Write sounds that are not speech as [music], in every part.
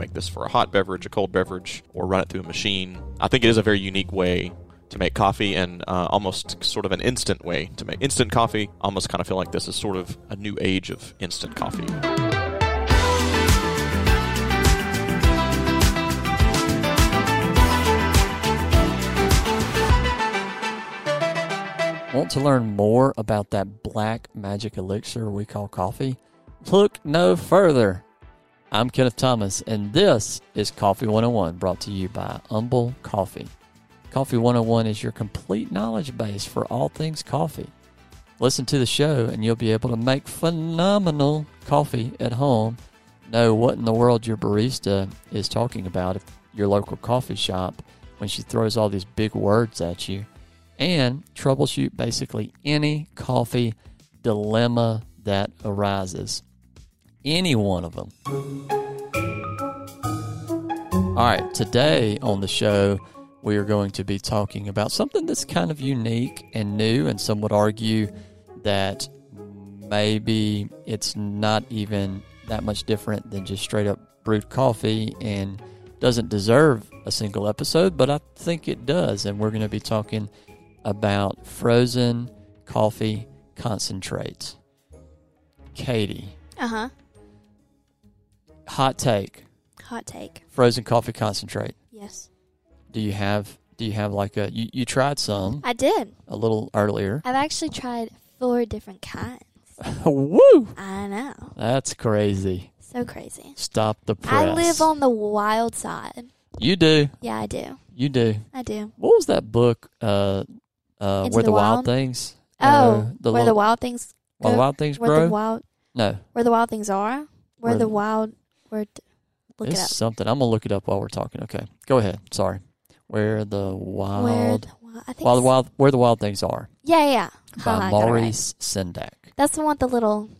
make this for a hot beverage, a cold beverage, or run it through a machine. I think it is a very unique way to make coffee and uh, almost sort of an instant way to make instant coffee. Almost kind of feel like this is sort of a new age of instant coffee. Want to learn more about that black magic elixir we call coffee? Look no further. I'm Kenneth Thomas, and this is Coffee 101 brought to you by Umble Coffee. Coffee 101 is your complete knowledge base for all things coffee. Listen to the show, and you'll be able to make phenomenal coffee at home. Know what in the world your barista is talking about at your local coffee shop when she throws all these big words at you and troubleshoot basically any coffee dilemma that arises. Any one of them. All right, today on the show, we are going to be talking about something that's kind of unique and new, and some would argue that maybe it's not even that much different than just straight up brewed coffee and doesn't deserve a single episode, but I think it does. And we're going to be talking about frozen coffee concentrates. Katie, Uh huh. Hot take: Hot take. frozen coffee concentrate. Yes. Do you have? Do you have like a? You, you tried some I did. a little earlier. I've actually tried four different kinds. [laughs] Woo! I know. That's crazy. So crazy. Stop the press. I live on the wild side. You do. Yeah, I do. You do. I do. What was that book? Uh, uh, Into where the the wild, Wild? things. Oh, uh, the where little, the wild things where the wild things where grow. the wild no, where the wild things are. Where, Where the the- wild where d- look it's it up. something. I'm gonna look it up while we're talking. Okay, go ahead. Sorry. Where the wild, Where the wild I think wild, wild, where the wild things are Yeah, yeah, yeah. by Haha, I got right. Maurice Sendak. That's the one with the little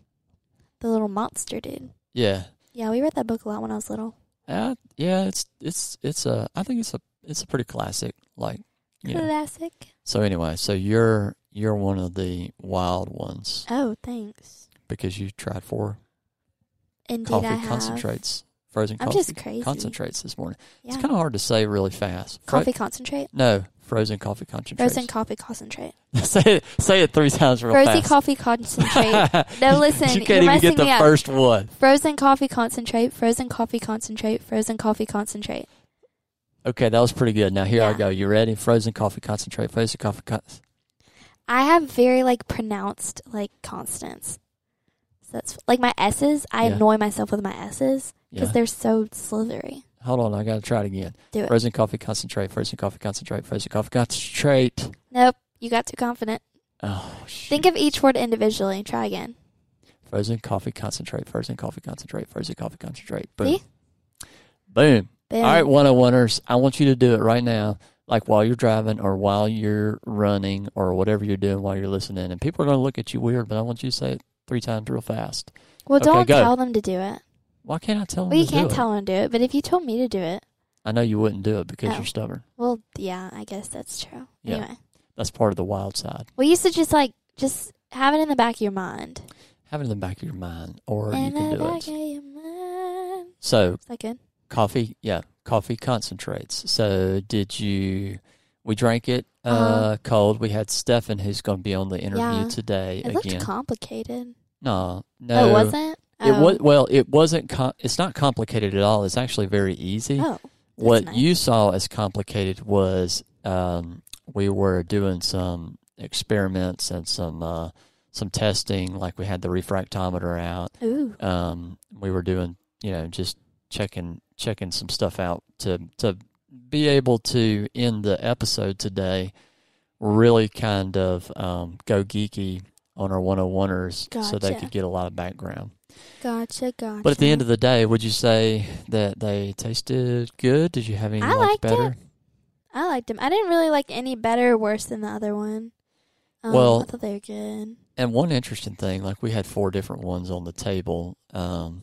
the little monster dude. Yeah, Yeah, we read that book a lot when I was little. uh, yeah. It's it's it's a. I think it's a it's a pretty classic. Like you know. Classic. So anyway, so you're you're one of the wild ones Oh, thanks. because you tried four Indeed coffee I have. concentrates, frozen I'm coffee just crazy. concentrates this morning. Yeah. It's kind of hard to say really fast. Fro- coffee concentrate. no, frozen coffee concentrates. Frozen coffee concentrate. [laughs] say it. Say it three times real Frozen fast. coffee concentrate. [laughs] No, listen, you can't even get the up. first one. frozen coffee concentrate. Frozen coffee concentrate. Frozen coffee concentrate. Okay, that was pretty good. Now here I go. You ready? Frozen coffee concentrate. Frozen coffee. Con- I have very like pronounced like constants. That's like my S's. I Yeah. annoy myself with my S's because yeah. they're so slithery. Hold on, I gotta try it again. Do it. Frozen coffee concentrate. Frozen coffee concentrate. Frozen coffee concentrate. Nope, you got too confident. Oh, shit. Think of each word individually. Try again. Frozen coffee concentrate. Frozen coffee concentrate. Frozen coffee concentrate. Boom. See? Boom. Boom. All right, one oh oneers. I want you to do it right now, like while you're driving or while you're running or whatever you're doing while you're listening. And people are going to look at you weird, but I want you to say it three times real fast. Well, Okay, don't go. tell them to do it. Why can't I tell them? Well, you to can't do it? tell them to do it, but if you told me to do it, I know you wouldn't do it because Oh. you're stubborn. well, yeah, I guess that's true. Yeah. Anyway, That's part of the wild side. we used to just like just have it in the back of your mind. Have it in the back of your mind, or you can do it. of your mind. So Is that good? coffee, yeah, coffee concentrates. So did you? We drank it uh, Uh-huh. cold. We had Stefan, who's going to be on the interview Yeah. today It looked complicated. No, Oh, no, it wasn't. It oh. was well. It wasn't. Com- it's not complicated at all. It's actually very easy. Oh, what nice. you saw as complicated was um, we were doing some experiments and some uh, some testing. Like we had the refractometer out. Ooh. Um, we were doing, you know, just checking checking some stuff out to to be able to end the episode today. Really kind of um, go geeky on our 101ers so they could get a lot of background. Gotcha, gotcha. But at the end of the day, would you say that they tasted good? Did you have any I liked better? it. I liked them. I didn't really like any better or worse than the other one. Um, Well- I thought they were good. And one interesting thing, like we had four different ones on the table, um,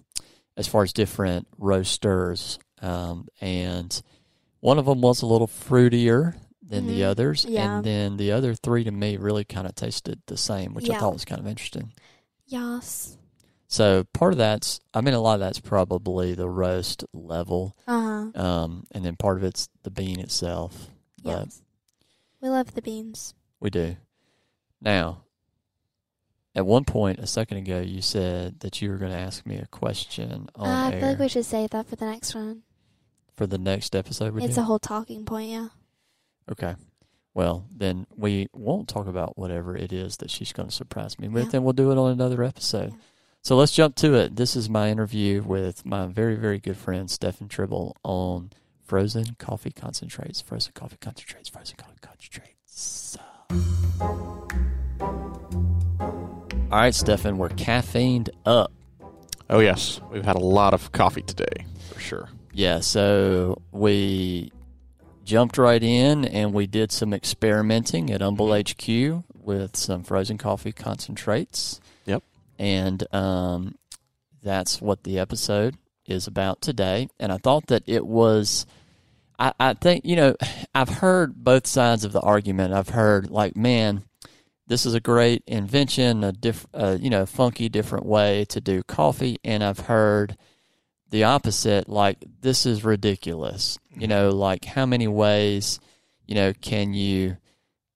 as far as different roasters, um, and one of them was a little fruitier than the Mhm. others, Yeah. and then the other three to me really kind of tasted the same, which I thought was kind of interesting. Yas. So part of that's, I mean, a lot of that's probably the roast level, Uh huh. um, and then part of it's the bean itself. But Yes. We love the beans. we do. Now, at one point a second ago, you said that you were going to ask me a question on Uh, I air feel like we should save that for the next one. for the next episode. We it's do. a whole talking point, yeah. Okay. Well, then we won't talk about whatever it is that she's going to surprise me with, Yeah. and we'll do it on another episode. Yeah. So let's jump to it. This is my interview with my very, very good friend Stefan Tribble on frozen coffee concentrates, frozen coffee concentrates, frozen coffee concentrates. All right, Stefan, we're caffeined up. Oh yes, we've had a lot of coffee today for sure. Yeah, so we jumped right in and we did some experimenting at Umble HQ with some frozen coffee concentrates. Yep. And um, that's what the episode is about today. And I thought that it was, I, I think, you know, I've heard both sides of the argument. I've heard, like, man, this is a great invention, a diff, uh, you know, funky, different way to do coffee. And I've heard the opposite, like, this is ridiculous. You know, like, how many ways, you know, can you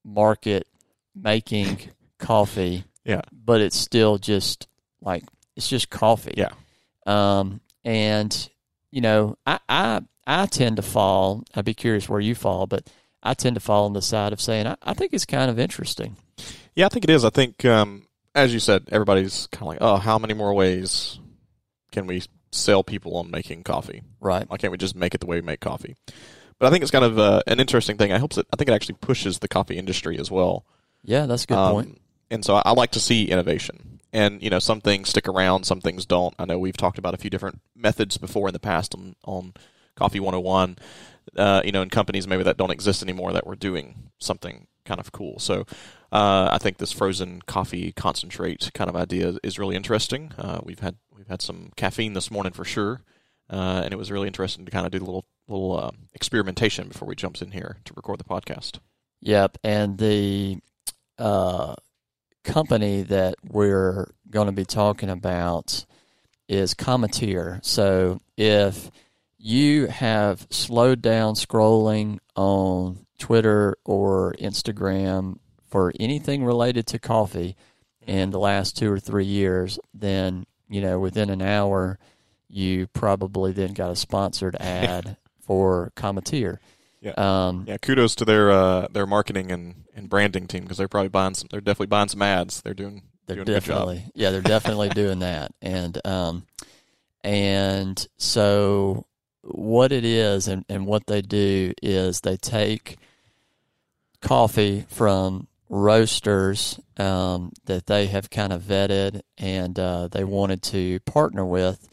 market making [laughs] coffee? Yeah. But it's still just like, it's just coffee. Yeah. Um, and, you know, I, I, I tend to fall, I'd be curious where you fall, but I tend to fall on the side of saying, I, I think it's kind of interesting. Yeah, I think it is. I think, um, as you said, everybody's kind of like, oh, how many more ways can we sell people on making coffee? Right. Why can't we just make it the way we make coffee? But I think it's kind of uh, an interesting thing. I hope it. I think it actually pushes the coffee industry as well. Yeah, that's a good Um, point. And so I, I like to see innovation. And you know, some things stick around, some things don't. I know we've talked about a few different methods before in the past on on Coffee 101. Uh, you know, in companies maybe that don't exist anymore that were doing something kind of cool. So uh, I think this frozen coffee concentrate kind of idea is really interesting. Uh, we've had we've had some caffeine this morning for sure, uh, and it was really interesting to kind of do a little little uh, experimentation before we jumped in here to record the podcast. Yep, and the uh, company that we're going to be talking about is Cometeer. So if you have slowed down scrolling on Twitter or Instagram for anything related to coffee in the last two or three years, then you know within an hour you probably then got a sponsored [laughs] ad for Cometeer. Yeah. Um, Yeah, kudos to their uh, their marketing and, and branding team because they're probably buying some. They're definitely buying some ads. They're doing They're doing a good job. definitely yeah, they're definitely [laughs] doing that. And um and so what it is and, and what they do is they take coffee from roasters um, that they have kind of vetted and uh, they wanted to partner with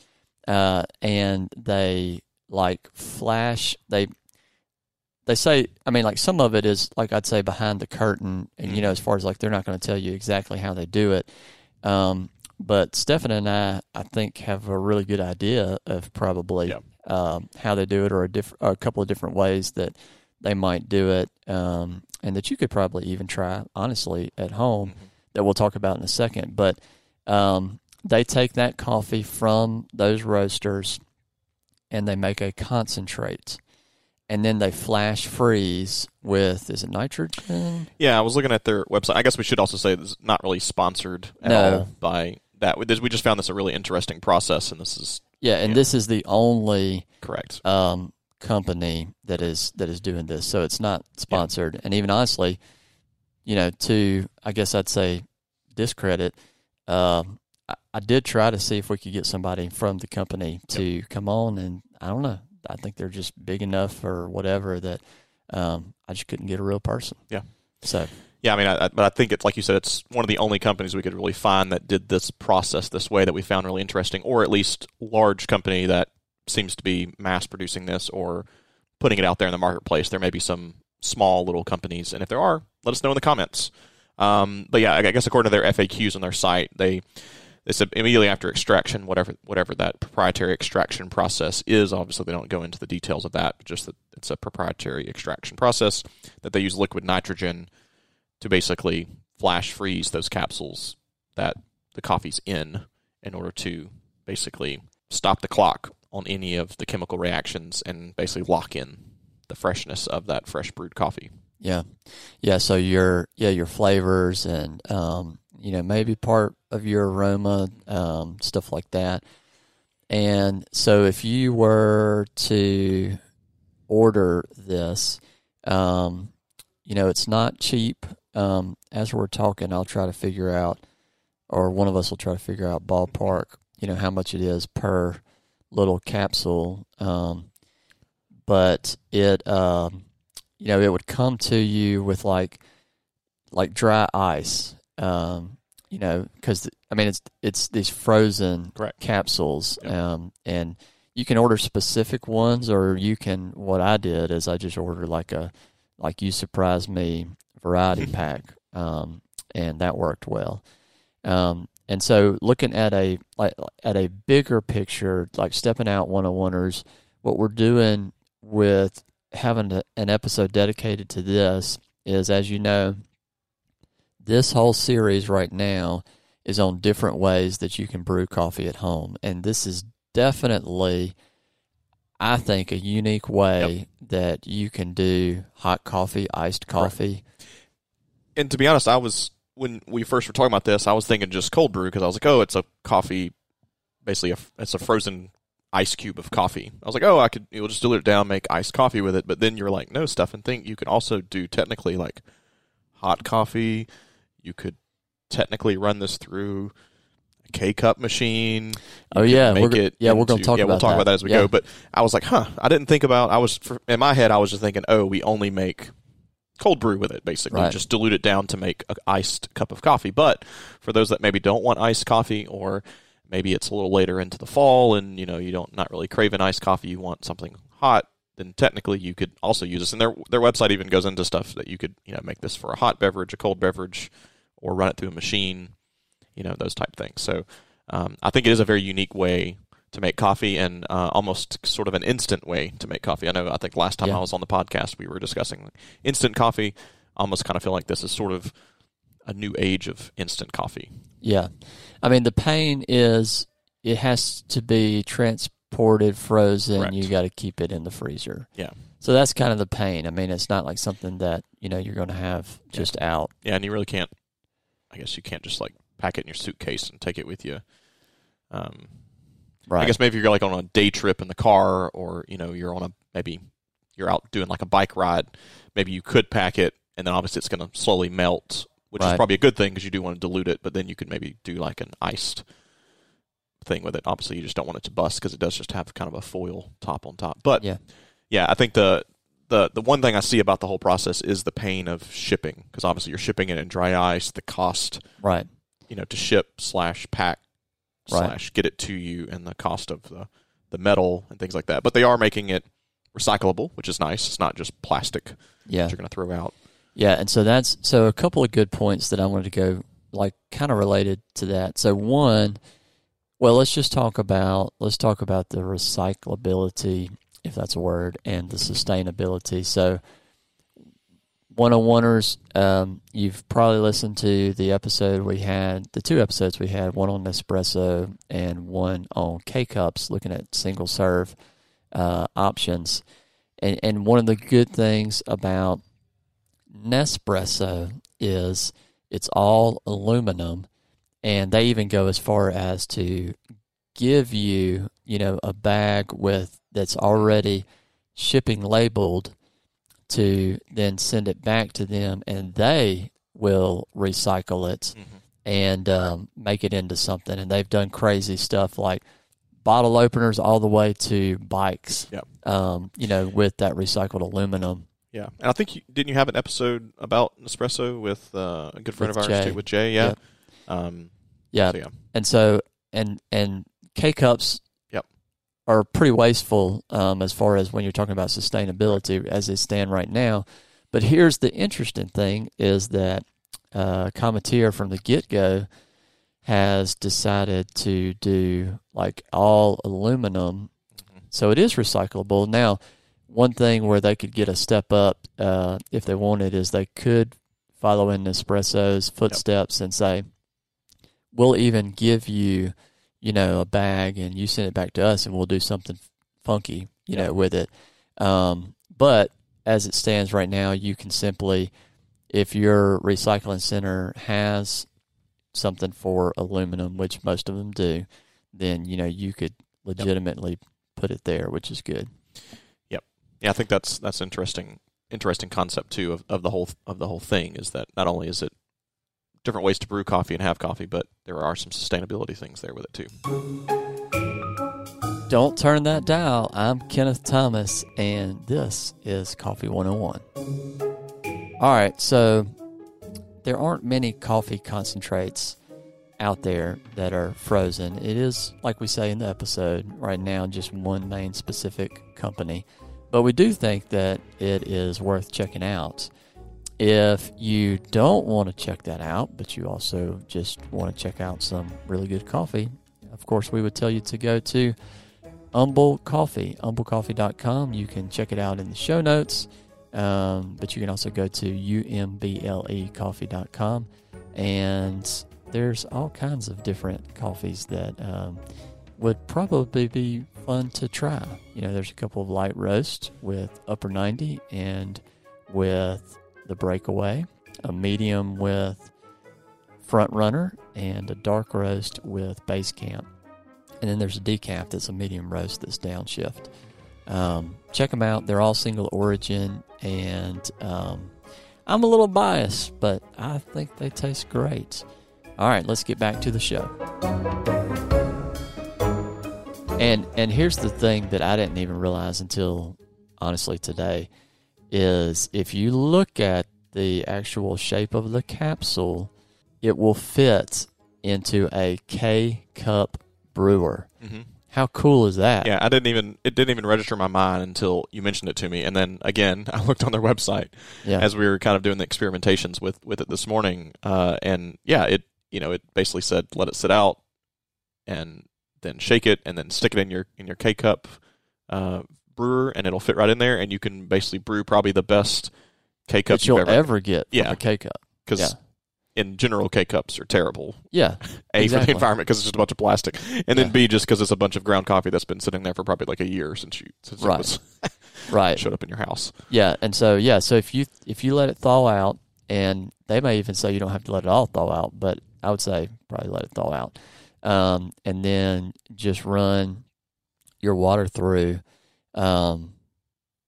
uh, and they like flash they they say i mean like some of it is like i'd say behind the curtain and you know as far as like they're not going to tell you exactly how they do it um, but Stefan and I, I think, have a really good idea of probably Yep. um, how they do it, or a, diff- or a couple of different ways that they might do it, um, and that you could probably even try, honestly, at home. That we'll talk about in a second. But um, they take that coffee from those roasters, and they make a concentrate, and then they flash freeze with is it nitrogen? Yeah, I was looking at their website. I guess we should also say this is not really sponsored at No. all by that. We we just found this a really interesting process, and this is Yeah, and Yeah. this is the only correct. um, company that is that is doing this. So it's not sponsored. And even honestly, you know, to I guess I'd say discredit. Um, I, I did try to see if we could get somebody from the company to come on, and I don't know. I think they're just big enough or whatever that um, I just couldn't get a real person. Yeah. So Yeah, I mean, I, I- but I think it's like you said, it's one of the only companies we could really find that did this process this way that we found really interesting, or at least large company that seems to be mass producing this or putting it out there in the marketplace. There may be some small little companies, and if there are, let us know in the comments. Um, but yeah, I guess according to their FAQs on their site, they said immediately after extraction, whatever whatever that proprietary extraction process is. Obviously, they don't go into the details of that, just that it's a proprietary extraction process that they use liquid nitrogen to basically flash freeze those capsules that the coffee's in, in order to basically stop the clock on any of the chemical reactions and basically lock in the freshness of that fresh brewed coffee. Yeah, yeah. So your yeah your flavors and um, you know maybe part of your aroma um, stuff like that. And so if you were to order this, um, you know it's not cheap. Um, as we're talking, I'll try to figure out, or one of us will try to figure out ballpark. You know how much it is per little capsule. Um, but it um, you know, it would come to you with like like dry ice. Um, you know, because I mean, it's it's these frozen Correct. capsules, Yep. um, and you can order specific ones, or you can. What I did is I just ordered like a like you surprised me variety [laughs] pack, um, and that worked well. Um, and so, looking at a like at a bigger picture, like stepping out one on oneers, what we're doing with having a, an episode dedicated to this is, as you know, this whole series right now is on different ways that you can brew coffee at home, and this is definitely, I think, a unique way that you can do hot coffee, iced coffee. And to be honest, I was when we first were talking about this, I was thinking just cold brew because I was like, oh, it's a coffee, basically a, it's a frozen ice cube of coffee. I was like, oh, I could you'll just dilute it down, make iced coffee with it. But then you're like, no, Stefan, think you can also do technically like hot coffee. You could technically run this through a K cup machine. Oh yeah, make we're, it yeah, we're going to talk. Yeah, about we'll talk that. about that as we Yeah. go. But I was like, huh, I didn't think about. I was in my head, I was just thinking, oh, we only make cold brew with it, basically, Right. just dilute it down to make an iced cup of coffee. But for those that maybe don't want iced coffee, or maybe it's a little later into the fall, and you know you don't not really crave an iced coffee, you want something hot. Then technically you could also use this, and their their website even goes into stuff that you could you know make this for a hot beverage, a cold beverage, or run it through a machine, you know those type things. So um, I think it is a very unique way to make coffee and uh, almost sort of an instant way to make coffee. I know I think last time Yeah. I was on the podcast we were discussing instant coffee. I almost kind of feel like this is sort of a new age of instant coffee. Yeah. I mean, the pain is it has to be transported frozen. Correct. You got to keep it in the freezer. Yeah. So that's kind of the pain. I mean, it's not like something that, you know, you're going to have just out. Yeah, and you really can't. I guess you can't just like pack it in your suitcase and take it with you. Um, Right. I guess maybe you're like on a day trip in the car, or you know you're on a maybe you're out doing like a bike ride. Maybe you could pack it, and then obviously it's going to slowly melt, which is probably a good thing because you do want to dilute it. But then you could maybe do like an iced thing with it. Obviously, you just don't want it to bust because it does just have kind of a foil top on top. But Yeah. yeah, I think the the the one thing I see about the whole process is the pain of shipping because obviously you're shipping it in dry ice. The cost, right. you know, to ship slash pack Right. slash get it to you, and the cost of the the metal and things like that. But they are making it recyclable, which is nice. It's not just plastic Yeah. that you're going to throw out. Yeah, and so that's so a couple of good points that I wanted to go like kind of related to that. So one, well, let's just talk about let's talk about the recyclability, if that's a word, and the sustainability. So one on oneers, um, you've probably listened to the episode we had, the two episodes we had, one on Nespresso and one on K cups, looking at single serve uh, options. And and one of the good things about Nespresso is it's all aluminum, and they even go as far as to give you, you know, a bag with that's already shipping labeled to then send it back to them, and they will recycle it and um, make it into something. And they've done crazy stuff like bottle openers all the way to bikes. Yep. Um, you know, with that recycled aluminum. Yeah, and I think you, didn't you have an episode about Nespresso with uh, a good friend With of ours Jay. too, with Jay? Yeah. Um, Yeah, so yeah. and so and and K cups Yep. Are pretty wasteful um, as far as when you're talking about sustainability as they stand right now. But here's the interesting thing: is that uh, Cometeer from the get go has decided to do like all aluminum, so it is recyclable. Now, one thing where they could get a step up uh, if they wanted is they could follow in Nespresso's footsteps and say, we'll even give you you know, a bag and you send it back to us and we'll do something funky, you Yeah. know, with it. Um, but as it stands right now, you can simply, if your recycling center has something for aluminum, which most of them do, then, you know, you could legitimately put it there, which is good. Yep. Yeah, I think that's that's interesting interesting concept too of, of the whole of the whole thing is that not only is it different ways to brew coffee and have coffee, but there are some sustainability things there with it too. Don't turn that dial. I'm Kenneth Thomas, and this is Coffee 101. All right, so there aren't many coffee concentrates out there that are frozen. It is, like we say in the episode, right now just one main specific company. But we do think that it is worth checking out. If you don't want to check that out, but you also just want to check out some really good coffee, of course, we would tell you to go to Umble Coffee, umblecoffee.com. You can check it out in the show notes, um, but you can also go to umblecoffee.com. And there's all kinds of different coffees that um, would probably be fun to try. You know, there's a couple of light roast with upper 90 and with the breakaway, a medium with front runner, and a dark roast with base camp. And then there's a decaf that's a medium roast that's downshift. Um, check them out. They're all single origin, and um, I'm a little biased, but I think they taste great. All right, let's get back to the show. And and here's the thing that I didn't even realize until honestly today is if you look at the actual shape of the capsule, it will fit into a K cup brewer. Mm-hmm. How cool is that? Yeah, I didn't even it didn't even register my mind until you mentioned it to me, and then again [laughs] I looked on their website Yeah. as we were kind of doing the experimentations with with it this morning, uh, and yeah, it you know it basically said let it sit out, and then shake it, and then stick it in your in your K cup uh, brewer, and it'll fit right in there, and you can basically brew probably the best K cup you'll ever, ever get Yeah. a K cup. because yeah. in general K cups are terrible. Yeah. [laughs] A Exactly. for the environment because it's just a bunch of plastic, and Yeah. then B just because it's a bunch of ground coffee that's been sitting there for probably like a year since you since Right. it was [laughs] Right. showed up in your house. Yeah, and so yeah, so if you if you let it thaw out, and they may even say you don't have to let it all thaw out, but I would say probably let it thaw out, um, and then just run your water through. Um,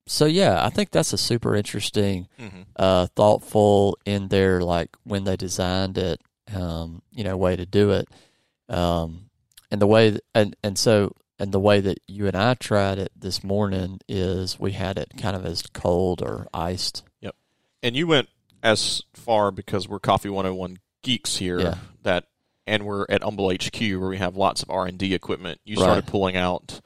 so yeah, I think that's a super interesting, Mm-hmm. uh, thoughtful in their like when they designed it, um, you know, way to do it, um, and the way th- and and so and the way that you and I tried it this morning is we had it kind of as cold or iced. Yep, and you went as far because we're Coffee 101 geeks here Yeah. that and we're at Umble HQ where we have lots of R&D equipment. You Right. started pulling out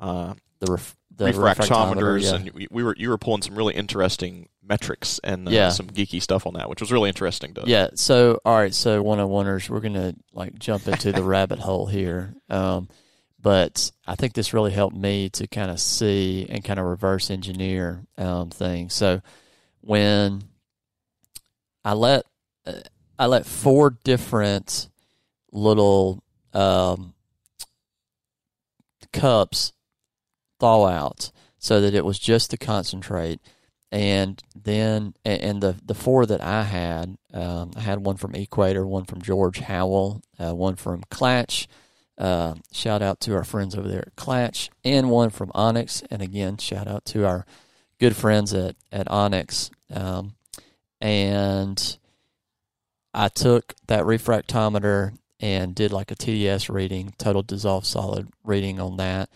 uh, The, ref, the refractometers yeah. and we- we were you were pulling some really interesting metrics and uh, Yeah. some geeky stuff on that, which was really interesting to Yeah. So, all right. So, one on oneers, we're gonna like jump into the [laughs] rabbit hole here. Um, but I think this really helped me to kind of see and kind of reverse engineer um, things. So, when I let uh, I let four different little um, cups thaw out so that it was just the concentrate and then and the the four that I had, um, I had one from Equator, one from George Howell, uh, one from Klatch. Uh, shout out to our friends over there at Klatch, and one from Onyx. And again, shout out to our good friends at at Onyx. Um, and I took that refractometer and did like a TDS reading, total dissolved solid reading on that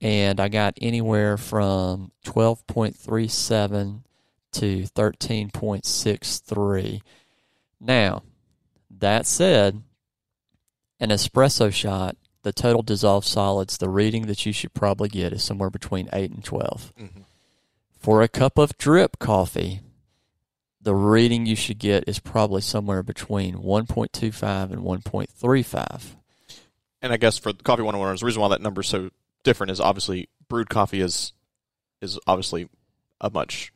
and I got anywhere from 12.37 to 13.63. Now, that said, an espresso shot, the total dissolved solids, the reading that you should probably get is somewhere between 8 and 12. Mhm. For a cup of drip coffee, the reading you should get is probably somewhere between 1.25 and 1.35. And I guess for the coffee 101, the reason why that number is so different is obviously brewed coffee is is obviously a much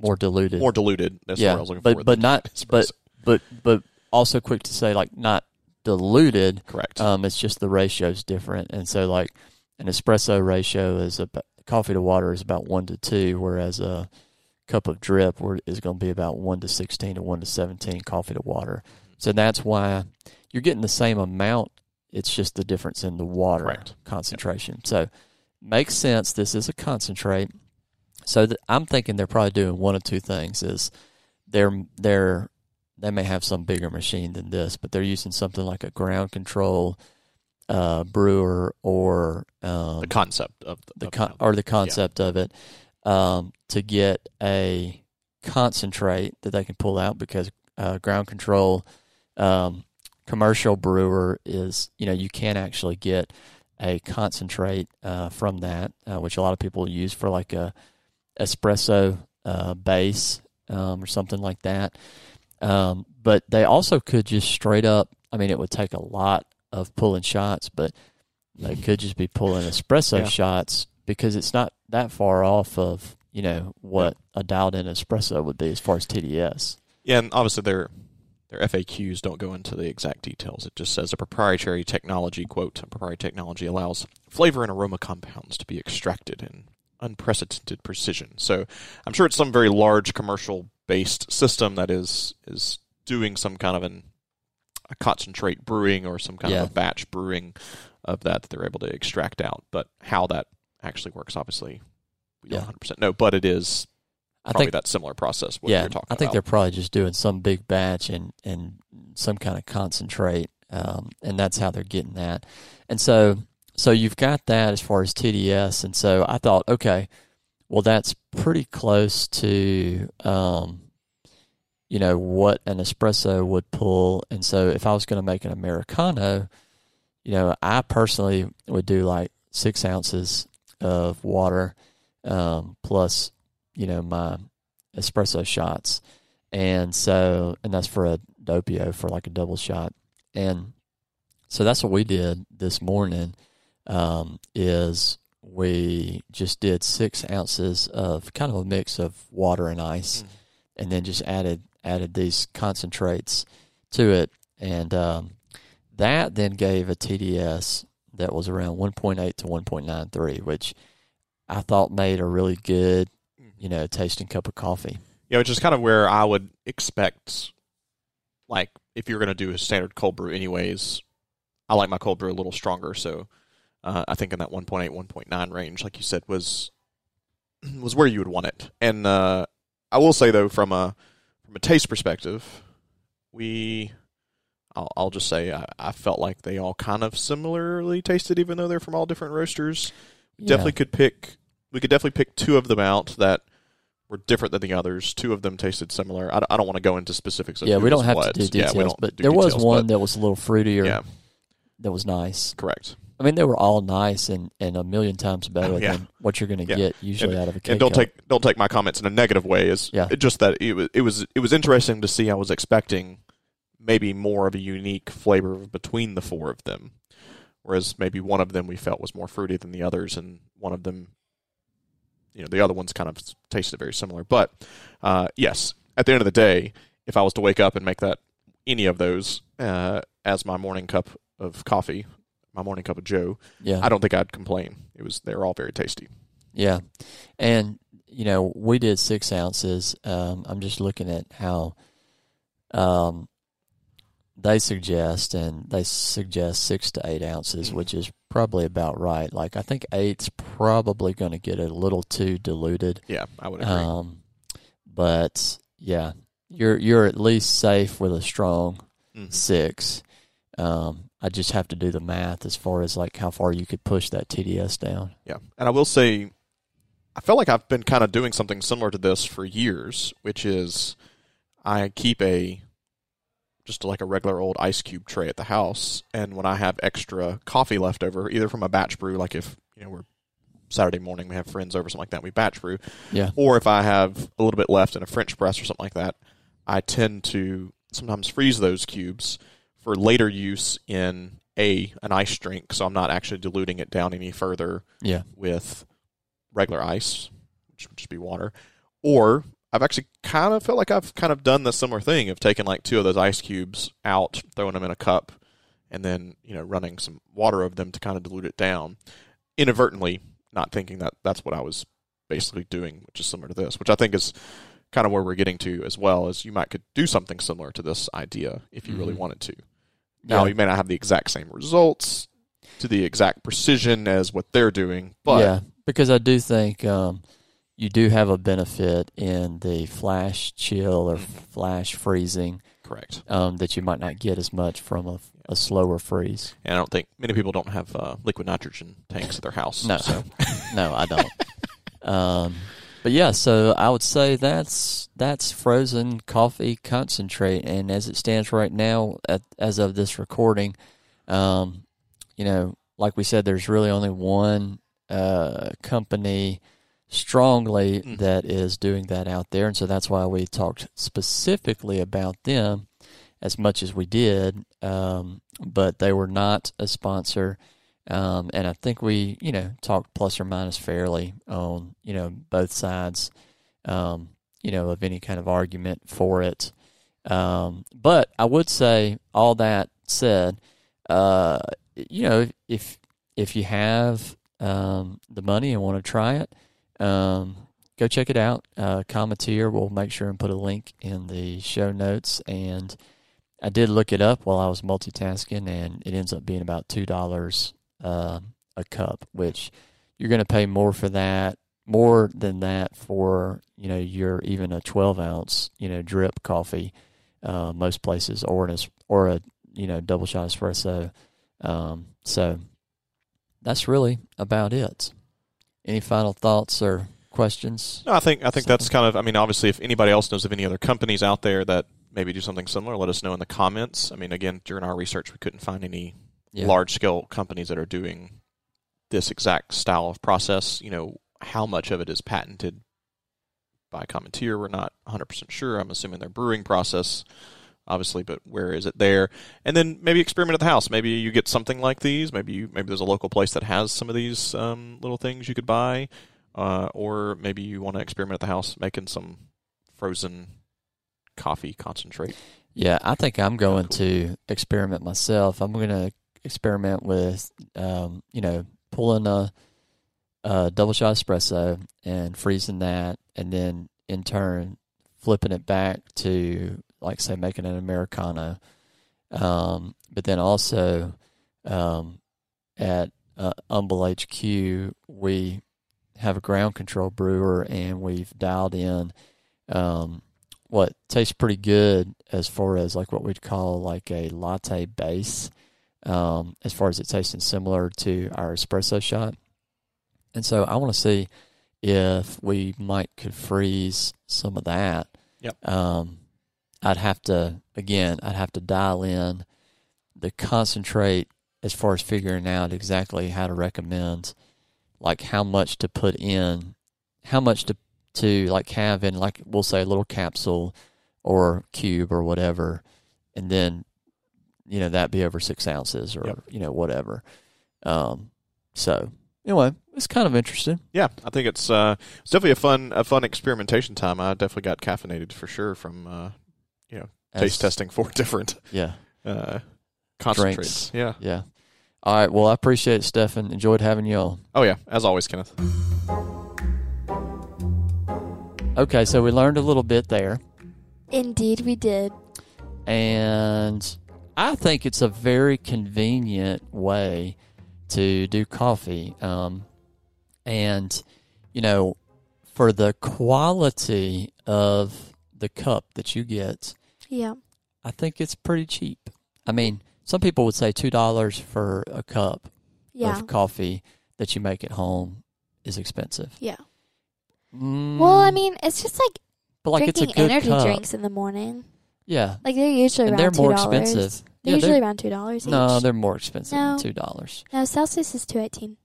More diluted. more diluted. That's yeah, what I was looking but for. but not espresso. but but but also quick to say like not diluted. Correct. Um, it's just the ratio is different, and so like an espresso ratio is about coffee to water is about one to two, whereas a cup of drip is going to be about one to sixteen to one to seventeen coffee to water. So that's why you're getting the same amount. It's just the difference in the water concentration. So makes sense. This is a concentrate. So th- I'm thinking they're probably doing one of two things: is they're they're they may have some bigger machine than this, but they're using something like a ground control uh, brewer or um, the concept of the, the con- or the concept of it um, to get a concentrate that they can pull out because uh, ground control um, commercial brewer is you know you can actually get a concentrate uh, from that uh, which a lot of people use for like a espresso uh, base um, or something like that um, but they also could just straight up I mean it would take a lot of pulling shots but they [laughs] could just be pulling espresso Yeah. shots because it's not that far off of you know what a dialed in espresso would be as far as TDS. Yeah, and obviously their their FAQs don't go into the exact details. It just says a proprietary technology quote. Proprietary technology allows flavor and aroma compounds to be extracted in unprecedented precision. So I'm sure it's some very large commercial based system that is is doing some kind of an a concentrate brewing or some kind Yeah. of a batch brewing of that that they're able to extract out. But how that actually works, obviously, we don't Yeah. 100 percent know. But it is I probably think that similar process. What yeah, you're talking I think about. they're probably just doing some big batch and and some kind of concentrate, um, and that's how they're getting that. And so so you've got that as far as TDS, and so I thought, okay, well that's pretty close to um, you know what an espresso would pull, and so if I was going to make an americano, you know, I personally would do like six ounces of water um, plus you know my espresso shots. And so and that's for a doppio for like a double shot. And so that's what we did this morning um, is we just did six ounces of kind of a mix of water and ice Mm. and then just added added these concentrates to it. And um, that then gave a tds that was around 1.8 to 1.93 which i thought made a really good you know tasting cup of coffee Yeah, which is kind of where I would expect, like, if you're going to do a standard cold brew, anyways. I like my cold brew a little stronger, so uh, I think in that 1.8, 1.9 range, like you said, was [clears throat] was where you would want it. And uh, I will say though, from a from a taste perspective, we, I'll, I'll just say, I, I felt like they all kind of similarly tasted, even though they're from all different roasters. Yeah. Definitely could pick. We could definitely pick two of them out that were different than the others. Two of them tasted similar. I, don't- I don't want to go into specifics. Of yeah we don't have what. to do Yeah, details don't but do there was one that was a little fruitier yeah, that was nice correct. i mean they were all nice and, and a million times better [laughs] yeah. than what you're going to Yeah. get usually out of a K And don't cup. take don't take my comments in a negative way. Is Yeah. just that it was it was it was interesting to see. I was expecting maybe more of a unique flavor between the four of them, whereas maybe one of them we felt was more fruity than the others, and one of them, you know, the other ones kind of tasted very similar. But uh, yes, at the end of the day, if I was to wake up and make that any of those uh, as my morning cup of coffee, my morning cup of Joe, yeah I don't think I'd complain. It was they're all very tasty. Yeah, and you know we did six ounces. Um, I'm just looking at how um, they suggest, and they suggest six to eight ounces, Mhm. which is probably about right. Like I think eight's probably going to get a little too diluted. Yeah, I would agree. Um, but yeah, you're you're at least safe with a strong Mhm. six. Um, I just have to do the math as far as like how far you could push that TDS down. Yeah, and I will say, I feel like I've been kind of doing something similar to this for years, which is I keep a just like a regular old ice cube tray at the house, and when I have extra coffee left over, either from a batch brew, like if you know we're Saturday morning we have friends over something like that, we batch brew, Yeah. or if I have a little bit left in a French press or something like that, I tend to sometimes freeze those cubes for later use in a an ice drink, so I'm not actually diluting it down any further Yeah. with regular ice, which would just be water, or I've actually kind of felt like I've kind of done the similar thing of taking like two of those ice cubes out, throwing them in a cup, and then you know running some water over them to kind of dilute it down, inadvertently not thinking that that's what I was basically doing, which is similar to this, which I think is kind of where we're getting to as well. Is you might could do something similar to this idea if you really Mhm. wanted to. Now Yeah. you may not have the exact same results to the exact precision as what they're doing, but yeah, because I do think um, you do have a benefit in the flash chill or Mhm. flash freezing correct. um, that you might not get as much from a, a slower freeze. And I don't think many people don't have uh, liquid nitrogen tanks at their house. No. So [laughs] No, I don't. um, but yeah, so I would say that's that's frozen coffee concentrate, and as it stands right now, at, as of this recording, um, you know, like we said, there's really only one uh, company strongly Mm. that is doing that out there, and so that's why we talked specifically about them as much as we did. Um, but they were not a sponsor. Um, and I think we, you know, talked plus or minus fairly on, you know, both sides, um, you know, of any kind of argument for it. Um, but I would say, all that said, uh, you know, if if you have um, the money and want to try it, um, go check it out. Uh, Cometeer, we'll make sure and put a link in the show notes. And I did look it up while I was multitasking, and it ends up being about two dollars uh, a cup, which you're going to pay more for that, more than that for you know your even a 12 ounce you know drip coffee, uh, most places, or an or a you know double shot espresso. Um, so that's really about it. Any final thoughts or questions? No, I think I think that's kind of. I mean, obviously, if anybody else knows of any other companies out there that maybe do something similar, let us know in the comments. I mean, again, during our research, we couldn't find any Yeah. large scale companies that are doing this exact style of process. You know, how much of it is patented by Cometeer, we're not 100% sure. I'm assuming their brewing process, obviously, but where is it there? And then maybe experiment at the house. Maybe you get something like these. Maybe you, maybe there's a local place that has some of these um, little things you could buy, uh, or maybe you want to experiment at the house making some frozen coffee concentrate. Yeah, I think I'm going cool. to experiment myself. I'm going to experiment with, um, you know, pulling a, a double shot espresso and freezing that, and then in turn flipping it back to, like, say, making an americano. Um, but then also um, at uh, Umble HQ, we have a ground control brewer, and we've dialed in. Um, what tastes pretty good as far as like what we'd call like a latte base, um, as far as it tasting similar to our espresso shot. And so I want to see if we might could freeze some of that. Yep. Um, I'd have to again, I'd have to dial in the concentrate as far as figuring out exactly how to recommend like how much to put in, how much to to like have in like we'll say a little capsule or cube or whatever, and then you know that be over six ounces or Yep. you know whatever. Um, so anyway, it's kind of interesting. Yeah, I think it's uh, it's definitely a fun a fun experimentation time. I definitely got caffeinated for sure from uh, As- taste testing four [laughs] different Yeah, uh, concentrates. Yeah. yeah. All right. Well, I appreciate it, Stefan. Enjoyed having you on. Oh yeah, as always, Kenneth. Okay, so we learned a little bit there, Indeed, we did. and I think it's a very convenient way to do coffee. Um, and you know, for the quality of the cup that you get, Yeah. I think it's pretty cheap. I mean, some people would say two dollars for a cup Yeah. of coffee that you make at home is expensive. Yeah. Mm, Well, I mean, it's just like but like drinking it's a good energy cup. drinks in the morning. Yeah, Like they're usually and around they're more $2. expensive. They're Yeah, usually they're- around two dollars each. No, they're more expensive No. than two dollars. no. Celsius is two eighteen.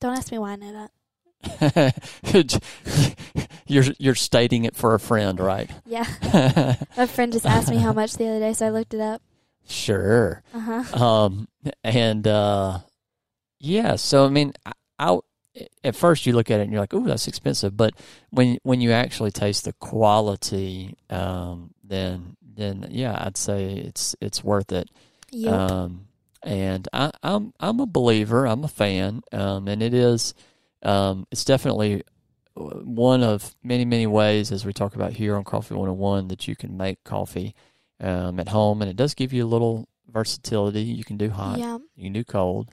Don't ask me why I know that. [laughs] you're you're stating it for a friend, right? Yeah, [laughs] a friend just asked me how much the other day, so I looked it up. sure. Uh huh. Um, and uh, yeah. So I mean, I, I at first you look at it and you're like, "Oh, that's expensive," but when when you actually taste the quality, um, then then yeah, I'd say it's it's worth it. Yep. Um, and I, I'm I'm a believer. I'm a fan, um, and it is um, it's definitely one of many many ways as we talk about here on Coffee 101 that you can make coffee um, at home, and it does give you a little versatility. You can do hot, Yeah. you can do cold.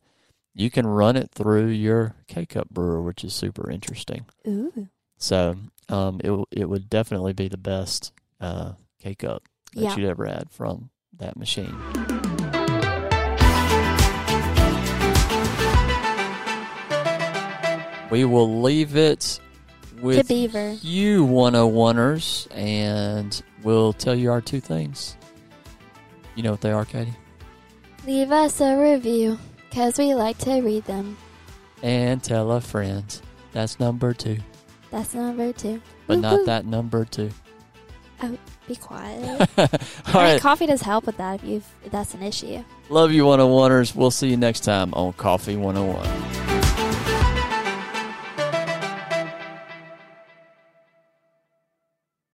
You can run it through your K cup brewer, which is super interesting. Ooh. So um, it w- it would definitely be the best uh, K cup that Yeah. you'd ever had from that machine. We will leave it with Beaver. you 101ers, and we'll tell you our two things. You know what they are, Katie? Leave us a review because we like to read them. And tell a friend. That's number two, That's number two. but not that number two. Oh, be quiet. [laughs] All right. coffee does help with that if, you've, if that's an issue. Love you, 101ers. We'll see you next time on Coffee 101.